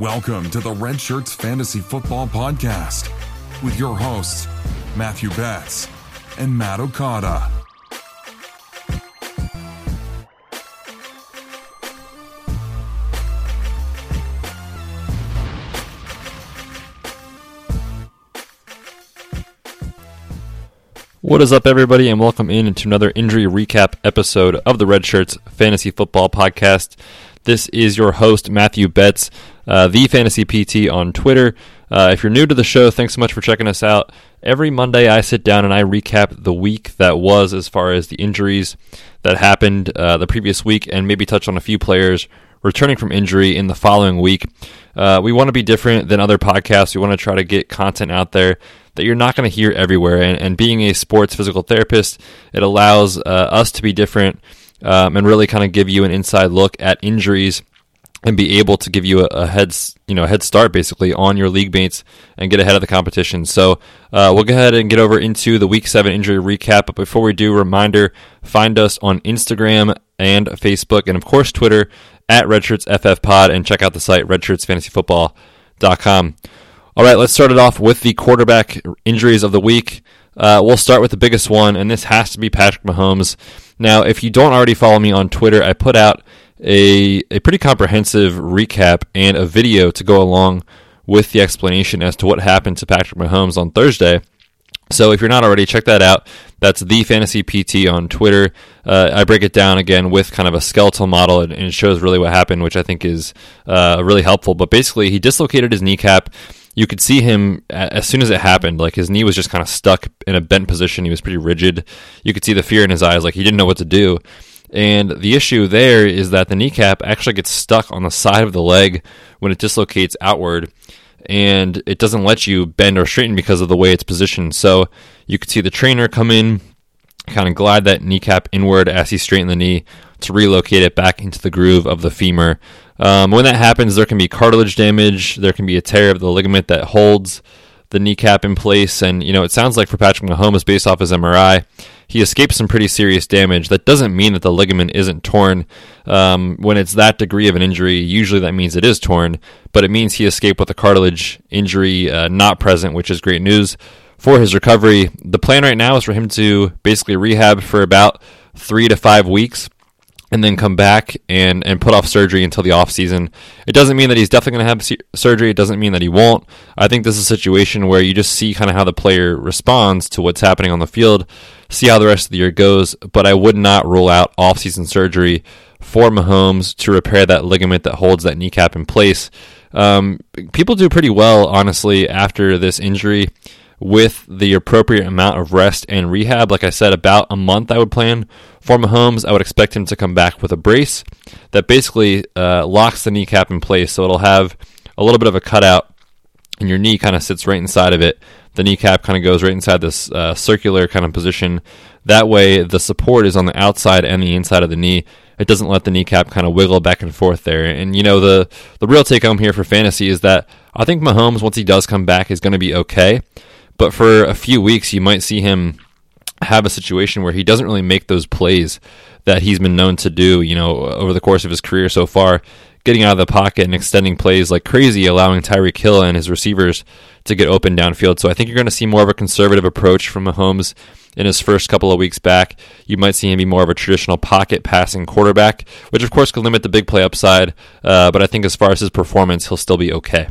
Welcome to the Red Shirts Fantasy Football Podcast with your hosts, Matthew Betz and Matt Okada. What is up, everybody, and welcome in to another injury recap episode of the Red Shirts Fantasy Football Podcast. This is your host, Matthew Betz, uh, the Fantasy PT on Twitter. Uh, if you're new to the show, thanks so much for checking us out. Every Monday, I sit down and I recap the week that was as far as the injuries that happened uh, the previous week and maybe touch on a few players returning from injury in the following week. Uh, we want to be different than other podcasts. We want to try to get content out there that you're not going to hear everywhere. And, and, being a sports physical therapist, it allows uh, us to be different um, and really kind of give you an inside look at injuries and be able to give you a, a head you know head start basically on your league mates and get ahead of the competition. So uh, we'll go ahead and get over into the week seven injury recap. But before we do, reminder: find us on Instagram and Facebook, and of course Twitter at RedshirtsFFPod, and check out the site RedshirtsFantasyFootball.com. All right, let's start it off with the quarterback injuries of the week. Uh, we'll start with the biggest one, and this has to be Patrick Mahomes. Now, if you don't already follow me on Twitter, I put out a, a pretty comprehensive recap and a video to go along with the explanation as to what happened to Patrick Mahomes on Thursday. So if you're not already, check that out. That's the Fantasy PT on Twitter. Uh, I break it down again with kind of a skeletal model, and, it shows really what happened, which I think is uh, really helpful. But basically, he dislocated his kneecap. You could see him as soon as it happened, like his knee was just kind of stuck in a bent position. He was pretty rigid. You could see the fear in his eyes, like he didn't know what to do. And the issue there is that the kneecap actually gets stuck on the side of the leg when it dislocates outward and it doesn't let you bend or straighten because of the way it's positioned. So you could see the trainer come in, kind of glide that kneecap inward as he straightened the knee to relocate it back into the groove of the femur. Um, when that happens, there can be cartilage damage, there can be a tear of the ligament that holds the kneecap in place. And, you know, it sounds like for Patrick Mahomes, based off his MRI, he escaped some pretty serious damage. That doesn't mean that the ligament isn't torn. Um, when it's that degree of an injury, usually that means it is torn, but it means he escaped with a cartilage injury uh, not present, which is great news for his recovery. The plan right now is for him to basically rehab for about three to five weeks and then come back and, and put off surgery until the off season. It doesn't mean that he's definitely going to have surgery. It doesn't mean that he won't. I think this is a situation where you just see kind of how the player responds to what's happening on the field see how the rest of the year goes. But I would not rule out off-season surgery for Mahomes to repair that ligament that holds that kneecap in place. Um, people do pretty well, honestly, after this injury with the appropriate amount of rest and rehab. Like I said, about a month I would plan for Mahomes. I would expect him to come back with a brace that basically uh, locks the kneecap in place. So it'll have a little bit of a cutout, and your knee kind of sits right inside of it the kneecap kind of goes right inside this uh, circular kind of position. That way, the support is on the outside and the inside of the knee. It doesn't let the kneecap kind of wiggle back and forth there. And you know, the the real take home here for fantasy is that I think Mahomes, once he does come back, is going to be okay. But for a few weeks, you might see him have a situation where he doesn't really make those plays that he's been known to do, you know, over the course of his career so far getting out of the pocket and extending plays like crazy, allowing Tyreek Hill and his receivers to get open downfield. So I think you're going to see more of a conservative approach from Mahomes in his first couple of weeks back. You might see him be more of a traditional pocket passing quarterback, which of course could limit the big play upside. Uh, but I think as far as his performance, he'll still be okay.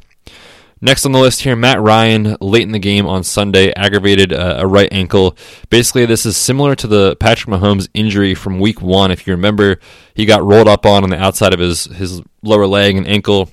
Next on the list here, Matt Ryan, late in the game on Sunday, aggravated uh, a right ankle. Basically, this is similar to the Patrick Mahomes injury from week one. If you remember, he got rolled up on on the outside of his, his lower leg and ankle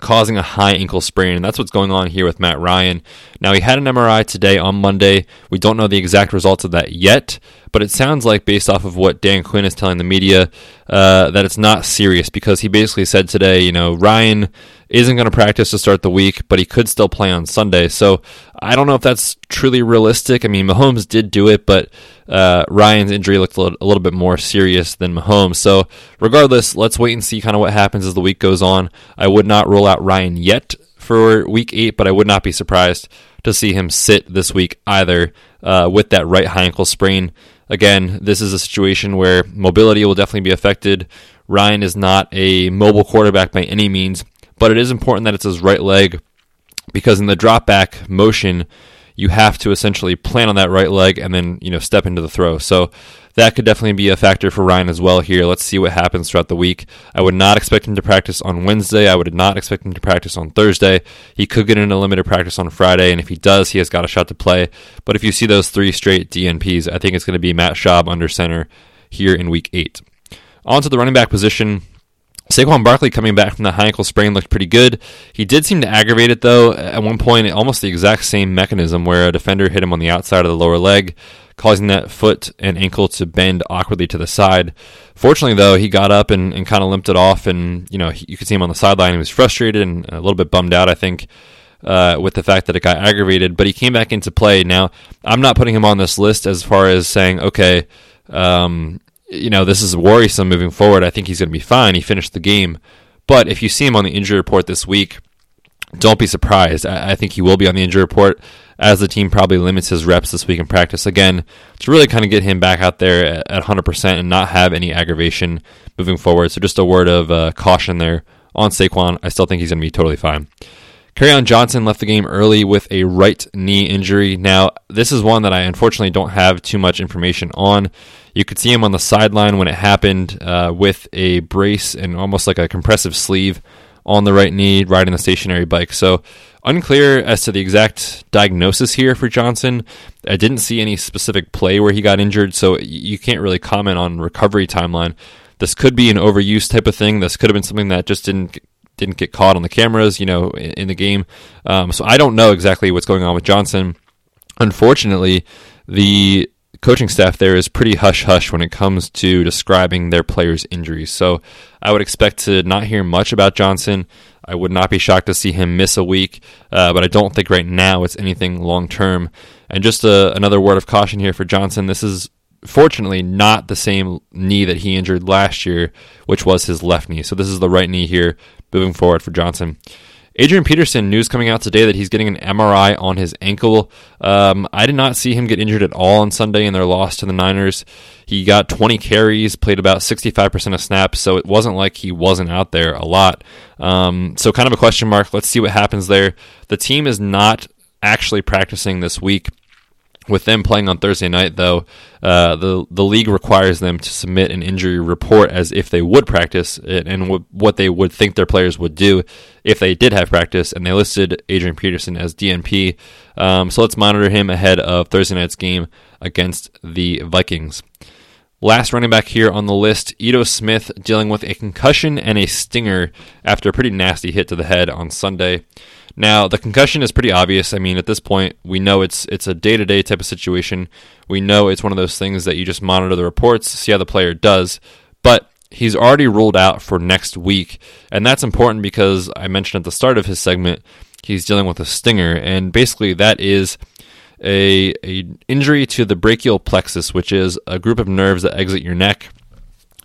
causing a high ankle sprain. And that's what's going on here with Matt Ryan. Now, he had an MRI today on Monday. We don't know the exact results of that yet, but it sounds like, based off of what Dan Quinn is telling the media, uh, that it's not serious because he basically said today, you know, Ryan isn't going to practice to start the week, but he could still play on Sunday. So I don't know if that's truly realistic. I mean, Mahomes did do it, but uh, Ryan's injury looked a little, a little, bit more serious than Mahomes. So regardless, let's wait and see kind of what happens as the week goes on. I would not rule out Ryan yet for week eight, but I would not be surprised to see him sit this week either uh, with that right high ankle sprain. Again, this is a situation where mobility will definitely be affected. Ryan is not a mobile quarterback by any means, but it is important that it's his right leg because in the drop back motion, you have to essentially plan on that right leg and then you know step into the throw. So that could definitely be a factor for Ryan as well here. Let's see what happens throughout the week. I would not expect him to practice on Wednesday. I would not expect him to practice on Thursday. He could get into limited practice on Friday, and if he does, he has got a shot to play. But if you see those three straight DNPs, I think it's going to be Matt Schaub under center here in week eight. On to the running back position. Saquon Barkley coming back from the high ankle sprain looked pretty good. He did seem to aggravate it though. At one point, almost the exact same mechanism where a defender hit him on the outside of the lower leg, causing that foot and ankle to bend awkwardly to the side. Fortunately, though, he got up and, and kind of limped it off, and you know you could see him on the sideline. He was frustrated and a little bit bummed out. I think. Uh, with the fact that it got aggravated, but he came back into play. Now, I'm not putting him on this list as far as saying, okay, um, you know, this is worrisome moving forward. I think he's going to be fine. He finished the game. But if you see him on the injury report this week, don't be surprised. I, I think he will be on the injury report as the team probably limits his reps this week in practice again to really kind of get him back out there at, at 100% and not have any aggravation moving forward. So just a word of uh, caution there on Saquon. I still think he's going to be totally fine. Kerryon Johnson left the game early with a right knee injury. Now, this is one that I unfortunately don't have too much information on. You could see him on the sideline when it happened uh, with a brace and almost like a compressive sleeve on the right knee, riding the stationary bike. So, unclear as to the exact diagnosis here for Johnson. I didn't see any specific play where he got injured, so you can't really comment on recovery timeline. This could be an overuse type of thing. This could have been something that just didn't didn't get caught on the cameras, you know, in, in the game. Um, so I don't know exactly what's going on with Johnson. Unfortunately, the coaching staff there is pretty hush hush when it comes to describing their players' injuries. So I would expect to not hear much about Johnson. I would not be shocked to see him miss a week, uh, but I don't think right now it's anything long term. And just a, uh, another word of caution here for Johnson this is fortunately not the same knee that he injured last year, which was his left knee. So this is the right knee here moving forward for Johnson. Adrian Peterson, news coming out today that he's getting an MRI on his ankle. Um, I did not see him get injured at all on Sunday in their loss to the Niners. He got 20 carries, played about 65% of snaps, so it wasn't like he wasn't out there a lot. Um, so, kind of a question mark. Let's see what happens there. The team is not actually practicing this week. With them playing on Thursday night, though, uh, the the league requires them to submit an injury report as if they would practice and w- what they would think their players would do if they did have practice. And they listed Adrian Peterson as DNP. Um, so let's monitor him ahead of Thursday night's game against the Vikings. Last running back here on the list, Ito Smith dealing with a concussion and a stinger after a pretty nasty hit to the head on Sunday. Now, the concussion is pretty obvious. I mean, at this point, we know it's it's a day to day type of situation. We know it's one of those things that you just monitor the reports, see how the player does. But he's already ruled out for next week, and that's important because I mentioned at the start of his segment he's dealing with a stinger, and basically that is a, a injury to the brachial plexus, which is a group of nerves that exit your neck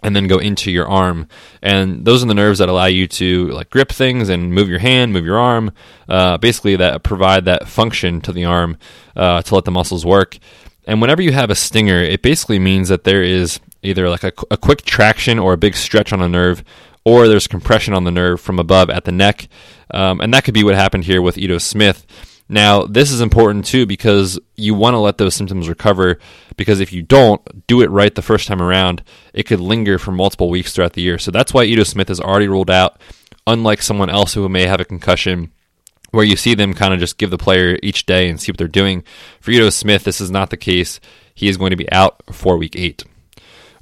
and then go into your arm. And those are the nerves that allow you to like grip things and move your hand, move your arm. Uh, basically, that provide that function to the arm uh, to let the muscles work. And whenever you have a stinger, it basically means that there is either like a, a quick traction or a big stretch on a nerve, or there's compression on the nerve from above at the neck. Um, and that could be what happened here with Ito Smith. Now, this is important too because you want to let those symptoms recover because if you don't do it right the first time around, it could linger for multiple weeks throughout the year. So that's why Ito Smith is already ruled out, unlike someone else who may have a concussion where you see them kind of just give the player each day and see what they're doing. For Ito Smith, this is not the case. He is going to be out for week eight.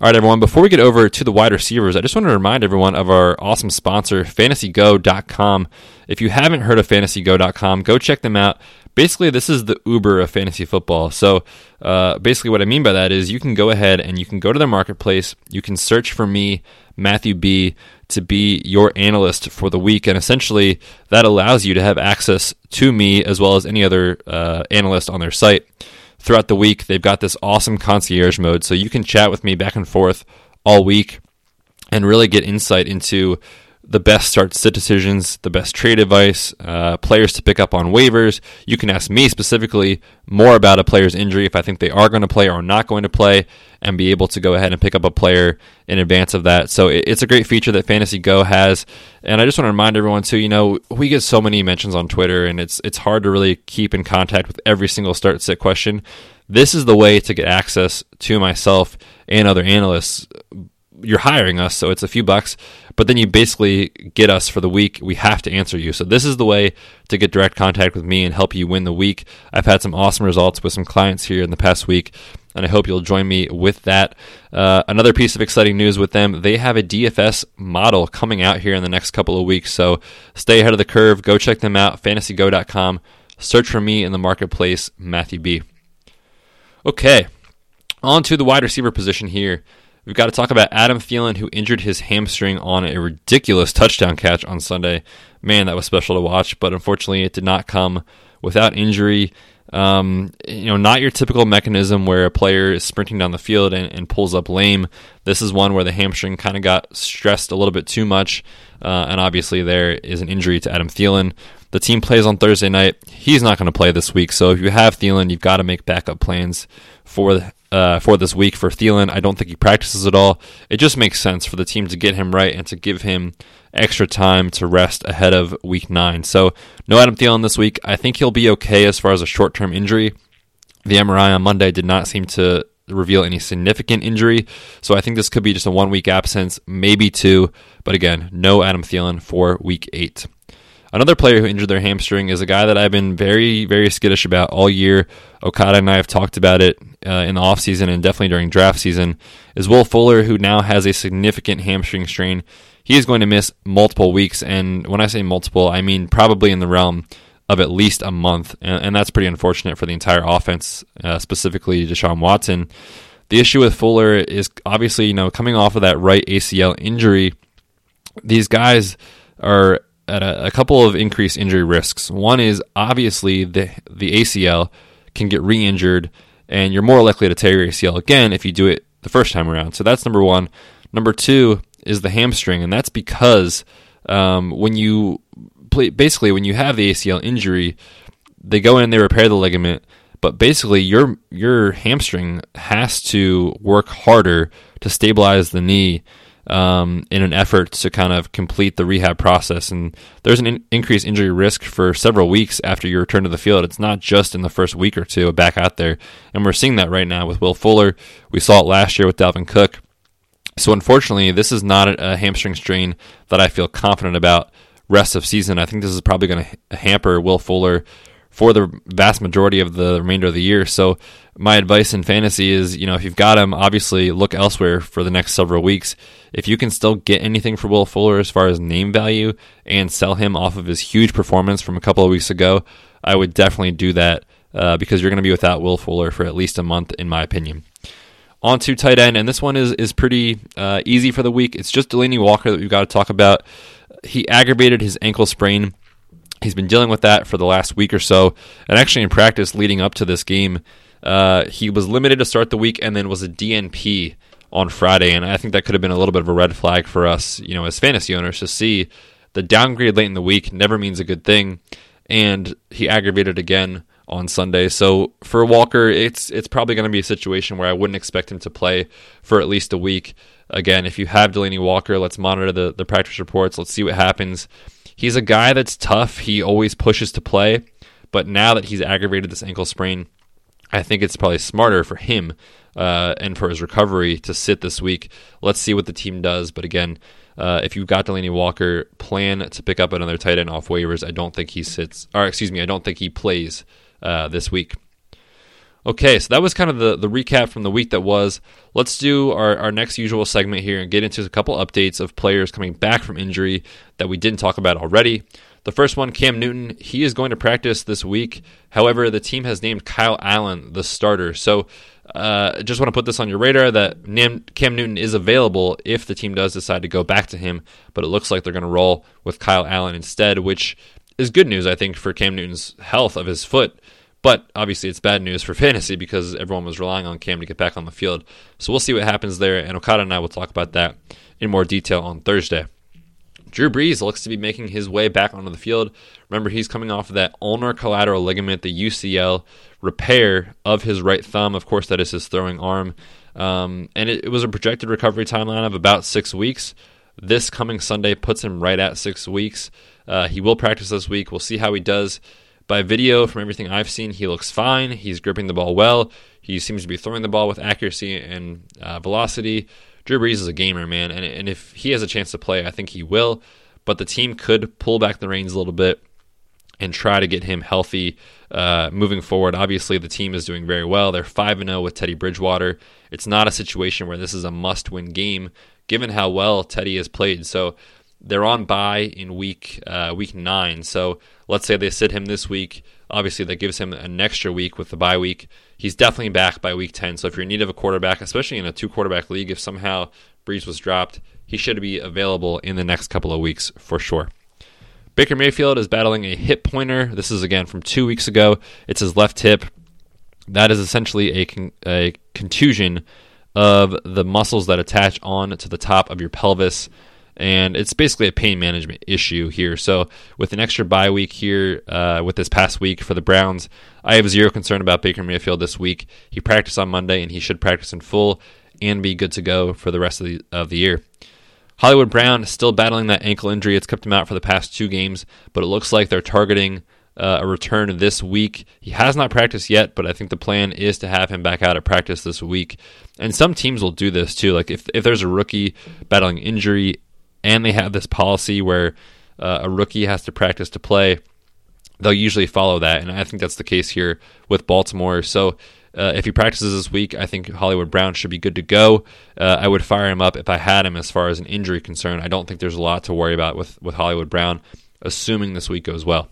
All right, everyone, before we get over to the wide receivers, I just want to remind everyone of our awesome sponsor, fantasygo.com. If you haven't heard of fantasygo.com, go check them out. Basically, this is the Uber of fantasy football. So, uh, basically, what I mean by that is you can go ahead and you can go to their marketplace, you can search for me, Matthew B, to be your analyst for the week. And essentially, that allows you to have access to me as well as any other uh, analyst on their site throughout the week. They've got this awesome concierge mode, so you can chat with me back and forth all week and really get insight into the best start sit decisions, the best trade advice, uh, players to pick up on waivers. You can ask me specifically more about a player's injury if I think they are going to play or not going to play, and be able to go ahead and pick up a player in advance of that. So it's a great feature that Fantasy Go has. And I just want to remind everyone too, you know, we get so many mentions on Twitter, and it's it's hard to really keep in contact with every single start sit question. This is the way to get access to myself and other analysts you're hiring us, so it's a few bucks, but then you basically get us for the week. We have to answer you. So this is the way to get direct contact with me and help you win the week. I've had some awesome results with some clients here in the past week, and I hope you'll join me with that. Uh, another piece of exciting news with them, they have a DFS model coming out here in the next couple of weeks. So stay ahead of the curve. Go check them out, fantasygo.com. Search for me in the marketplace, Matthew B. Okay, on to the wide receiver position here. We've got to talk about Adam Thielen, who injured his hamstring on a ridiculous touchdown catch on Sunday. Man, that was special to watch, but unfortunately, it did not come without injury. Um, you know, not your typical mechanism where a player is sprinting down the field and, and pulls up lame. This is one where the hamstring kind of got stressed a little bit too much, uh, and obviously there is an injury to Adam Thielen. The team plays on Thursday night. He's not going to play this week, so if you have Thielen, you've got to make backup plans for uh, for this week for Thielen. I don't think he practices at all. It just makes sense for the team to get him right and to give him extra time to rest ahead of week nine. So, no Adam Thielen this week. I think he'll be okay as far as a short term injury. The MRI on Monday did not seem to reveal any significant injury. So I think this could be just a one week absence, maybe two. But again, no Adam Thielen for week eight. Another player who injured their hamstring is a guy that I've been very, very skittish about all year. Okada and I have talked about it uh, in the offseason and definitely during draft season. Is Will Fuller, who now has a significant hamstring strain. He is going to miss multiple weeks. And when I say multiple, I mean probably in the realm of at least a month. And, and that's pretty unfortunate for the entire offense, uh, specifically Deshaun Watson. The issue with Fuller is obviously, you know, coming off of that right ACL injury, these guys are at a, a, couple of increased injury risks. One is obviously the the ACL can get re-injured, and you're more likely to tear your ACL again if you do it the first time around. So that's number one. Number two is the hamstring, and that's because um, when you play, basically when you have the ACL injury, they go in they repair the ligament, but basically your your hamstring has to work harder to stabilize the knee um, in an effort to kind of complete the rehab process. And there's an in- increased injury risk for several weeks after you return to the field. It's not just in the first week or two back out there. And we're seeing that right now with Will Fuller. We saw it last year with Dalvin Cook. So unfortunately, this is not a hamstring strain that I feel confident about rest of season. I think this is probably going to hamper Will Fuller for the vast majority of the remainder of the year. So my advice in fantasy is, you know, if you've got him, obviously look elsewhere for the next several weeks. If you can still get anything for Will Fuller as far as name value and sell him off of his huge performance from a couple of weeks ago, I would definitely do that uh, because you're going to be without Will Fuller for at least a month, in my opinion. On to tight end, and this one is is pretty uh, easy for the week. It's just Delanie Walker that we've got to talk about. He aggravated his ankle sprain He's been dealing with that for the last week or so. And actually, in practice leading up to this game, uh, he was limited to start the week and then was a DNP on Friday. And I think that could have been a little bit of a red flag for us, you know, as fantasy owners to see the downgrade late in the week never means a good thing. And he aggravated again on Sunday. So for Walker, it's it's probably going to be a situation where I wouldn't expect him to play for at least a week. Again, if you have Delanie Walker, let's monitor the, the practice reports. Let's see what happens he's a guy that's tough. He always pushes to play, but now that he's aggravated this ankle sprain, I think it's probably smarter for him uh, and for his recovery to sit this week. Let's see what the team does. But again, uh, if you've got Delanie Walker, plan to pick up another tight end off waivers. I don't think he sits, or excuse me, I don't think he plays uh, this week. Okay, so that was kind of the, the recap from the week that was. Let's do our, our next usual segment here and get into a couple updates of players coming back from injury that we didn't talk about already. The first one, Cam Newton, he is going to practice this week. However, the team has named Kyle Allen the starter. So uh, just want to put this on your radar that Cam Newton is available if the team does decide to go back to him, but it looks like they're going to roll with Kyle Allen instead, which is good news, I think, for Cam Newton's health of his foot. But obviously, it's bad news for fantasy because everyone was relying on Cam to get back on the field. So we'll see what happens there, and Okada and I will talk about that in more detail on Thursday. Drew Brees looks to be making his way back onto the field. Remember, he's coming off of that ulnar collateral ligament, the UCL repair of his right thumb. Of course, that is his throwing arm. Um, and it, it was a projected recovery timeline of about six weeks. This coming Sunday puts him right at six weeks. Uh, he will practice this week. We'll see how he does. By video, from everything I've seen, he looks fine. He's gripping the ball well. He seems to be throwing the ball with accuracy and uh, velocity. Drew Brees is a gamer, man, and, and if he has a chance to play, I think he will. But the team could pull back the reins a little bit and try to get him healthy uh, moving forward. Obviously, the team is doing very well. They're 5 0 with Teddy Bridgewater. It's not a situation where this is a must win game, given how well Teddy has played. So they're on bye in week uh, week nine. So let's say they sit him this week. Obviously, that gives him an extra week with the bye week. He's definitely back by week 10. So if you're in need of a quarterback, especially in a two quarterback league, if somehow Brees was dropped, he should be available in the next couple of weeks for sure. Baker Mayfield is battling a hip pointer. This is again from two weeks ago. It's his left hip. That is essentially a, con- a contusion of the muscles that attach on to the top of your pelvis. And it's basically a pain management issue here. So, with an extra bye week here, uh, with this past week for the Browns, I have zero concern about Baker Mayfield this week. He practiced on Monday, and he should practice in full and be good to go for the rest of the, of the year. Hollywood Brown is still battling that ankle injury. It's kept him out for the past two games, but it looks like they're targeting uh, a return this week. He has not practiced yet, but I think the plan is to have him back out at practice this week. And some teams will do this too. Like if, if there's a rookie battling injury and they have this policy where uh, a rookie has to practice to play, they'll usually follow that. And I think that's the case here with Baltimore. So uh, if he practices this week, I think Hollywood Brown should be good to go. Uh, I would fire him up if I had him as far as an injury concern. I don't think there's a lot to worry about with, with Hollywood Brown, assuming this week goes well.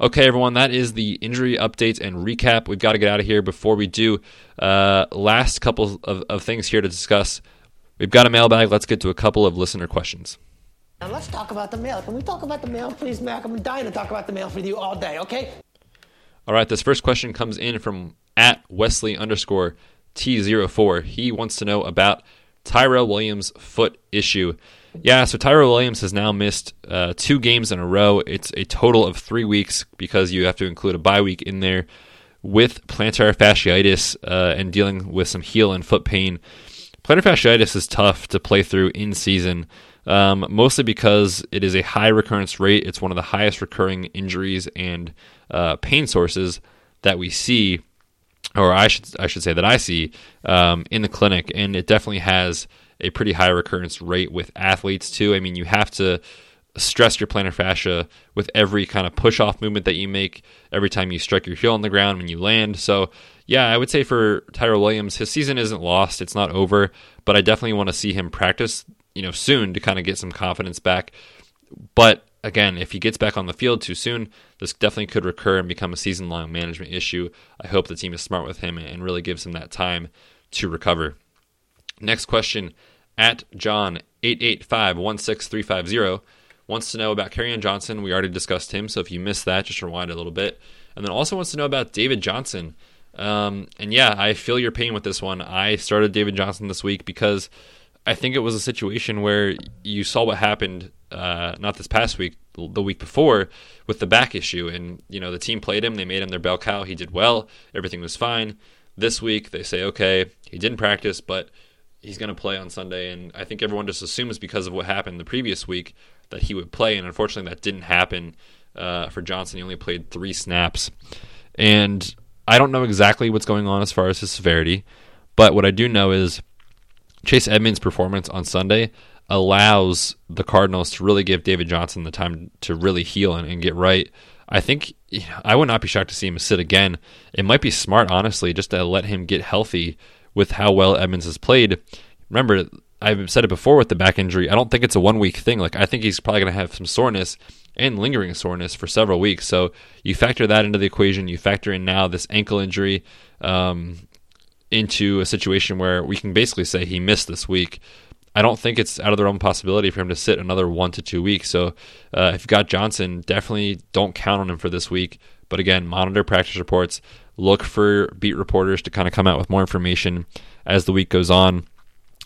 Okay, everyone, that is the injury updates and recap. We've got to get out of here before we do. Uh, last couple of, of things here to discuss. We've got a mailbag. Let's get to a couple of listener questions. Now let's talk about the mail. Can we talk about the mail, please, Mac? I'm dying to talk about the mail with you all day, okay? All right, this first question comes in from at Wesley underscore T04. He wants to know about Tyrell Williams' foot issue. Yeah, so Tyrell Williams has now missed uh, two games in a row. It's a total of three weeks because you have to include a bye week in there with plantar fasciitis uh, and dealing with some heel and foot pain. Plantar fasciitis is tough to play through in season, um, mostly because it is a high recurrence rate. It's one of the highest recurring injuries and uh, pain sources that we see, or I should I should say that I see um, in the clinic, and it definitely has a pretty high recurrence rate with athletes too. I mean, you have to stress your plantar fascia with every kind of push off movement that you make every time you strike your heel on the ground when you land. So yeah, I would say for Tyrell Williams, his season isn't lost. It's not over, but I definitely want to see him practice, you know, soon to kind of get some confidence back. But again, if he gets back on the field too soon, this definitely could recur and become a season long management issue. I hope the team is smart with him and really gives him that time to recover. Next question at John eight eight five one six three five zero wants to know about Kerryon Johnson. We already discussed him, so if you missed that, just rewind a little bit. And then also wants to know about David Johnson. Um, and yeah, I feel your pain with this one. I started David Johnson this week because I think it was a situation where you saw what happened, uh, not this past week, the week before, with the back issue. And, you know, the team played him, they made him their bell cow. He did well, everything was fine. This week, they say, okay, he didn't practice, but he's going to play on Sunday. And I think everyone just assumes because of what happened the previous week that he would play. And unfortunately, that didn't happen uh, for Johnson. He only played three snaps. And I don't know exactly what's going on as far as his severity, but what I do know is Chase Edmonds' performance on Sunday allows the Cardinals to really give David Johnson the time to really heal and, and get right. I think I would not be shocked to see him sit again. It might be smart, honestly, just to let him get healthy with how well Edmonds has played. Remember, I've said it before with the back injury. I don't think it's a one week thing. Like I think he's probably going to have some soreness and lingering soreness for several weeks. So you factor that into the equation. You factor in now this ankle injury um, into a situation where we can basically say he missed this week. I don't think it's out of the realm of possibility for him to sit another one to two weeks. So uh, if you've got Johnson, definitely don't count on him for this week. But again, monitor practice reports. Look for beat reporters to kind of come out with more information as the week goes on.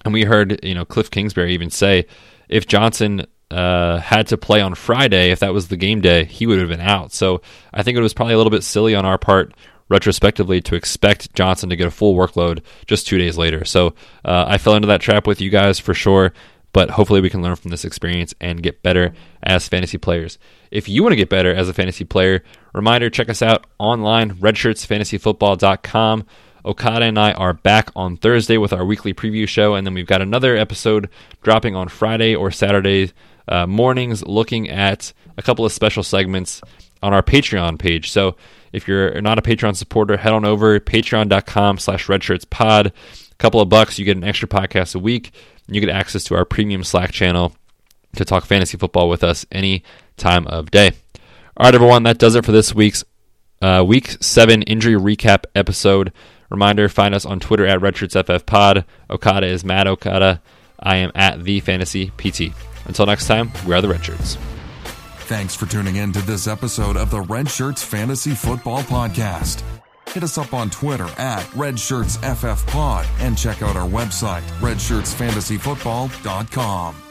And we heard, you know, Cliff Kingsbury even say if Johnson uh, had to play on Friday, if that was the game day, he would have been out. So I think it was probably a little bit silly on our part retrospectively to expect Johnson to get a full workload just two days later. So uh, I fell into that trap with you guys for sure, but hopefully we can learn from this experience and get better as fantasy players. If you want to get better as a fantasy player, reminder check us out online, redshirtsfantasyfootball.com. Okada and I are back on Thursday with our weekly preview show, and then we've got another episode dropping on Friday or Saturday uh, mornings looking at a couple of special segments on our Patreon page. So if you're not a Patreon supporter, head on over patreon.com slash redshirtspod. A couple of bucks, you get an extra podcast a week, and you get access to our premium Slack channel to talk fantasy football with us any time of day. All right, everyone, that does it for this week's uh, Week 7 injury recap episode. Reminder, find us on Twitter at RedshirtsFFPod. Okada is Matt Okada. I am at The Fantasy PT. Until next time, we are the Redshirts. Thanks for tuning in to this episode of the Red Shirts Fantasy Football Podcast. Hit us up on Twitter at RedShirtsFFPod and check out our website, redshirtsfantasyfootball.com.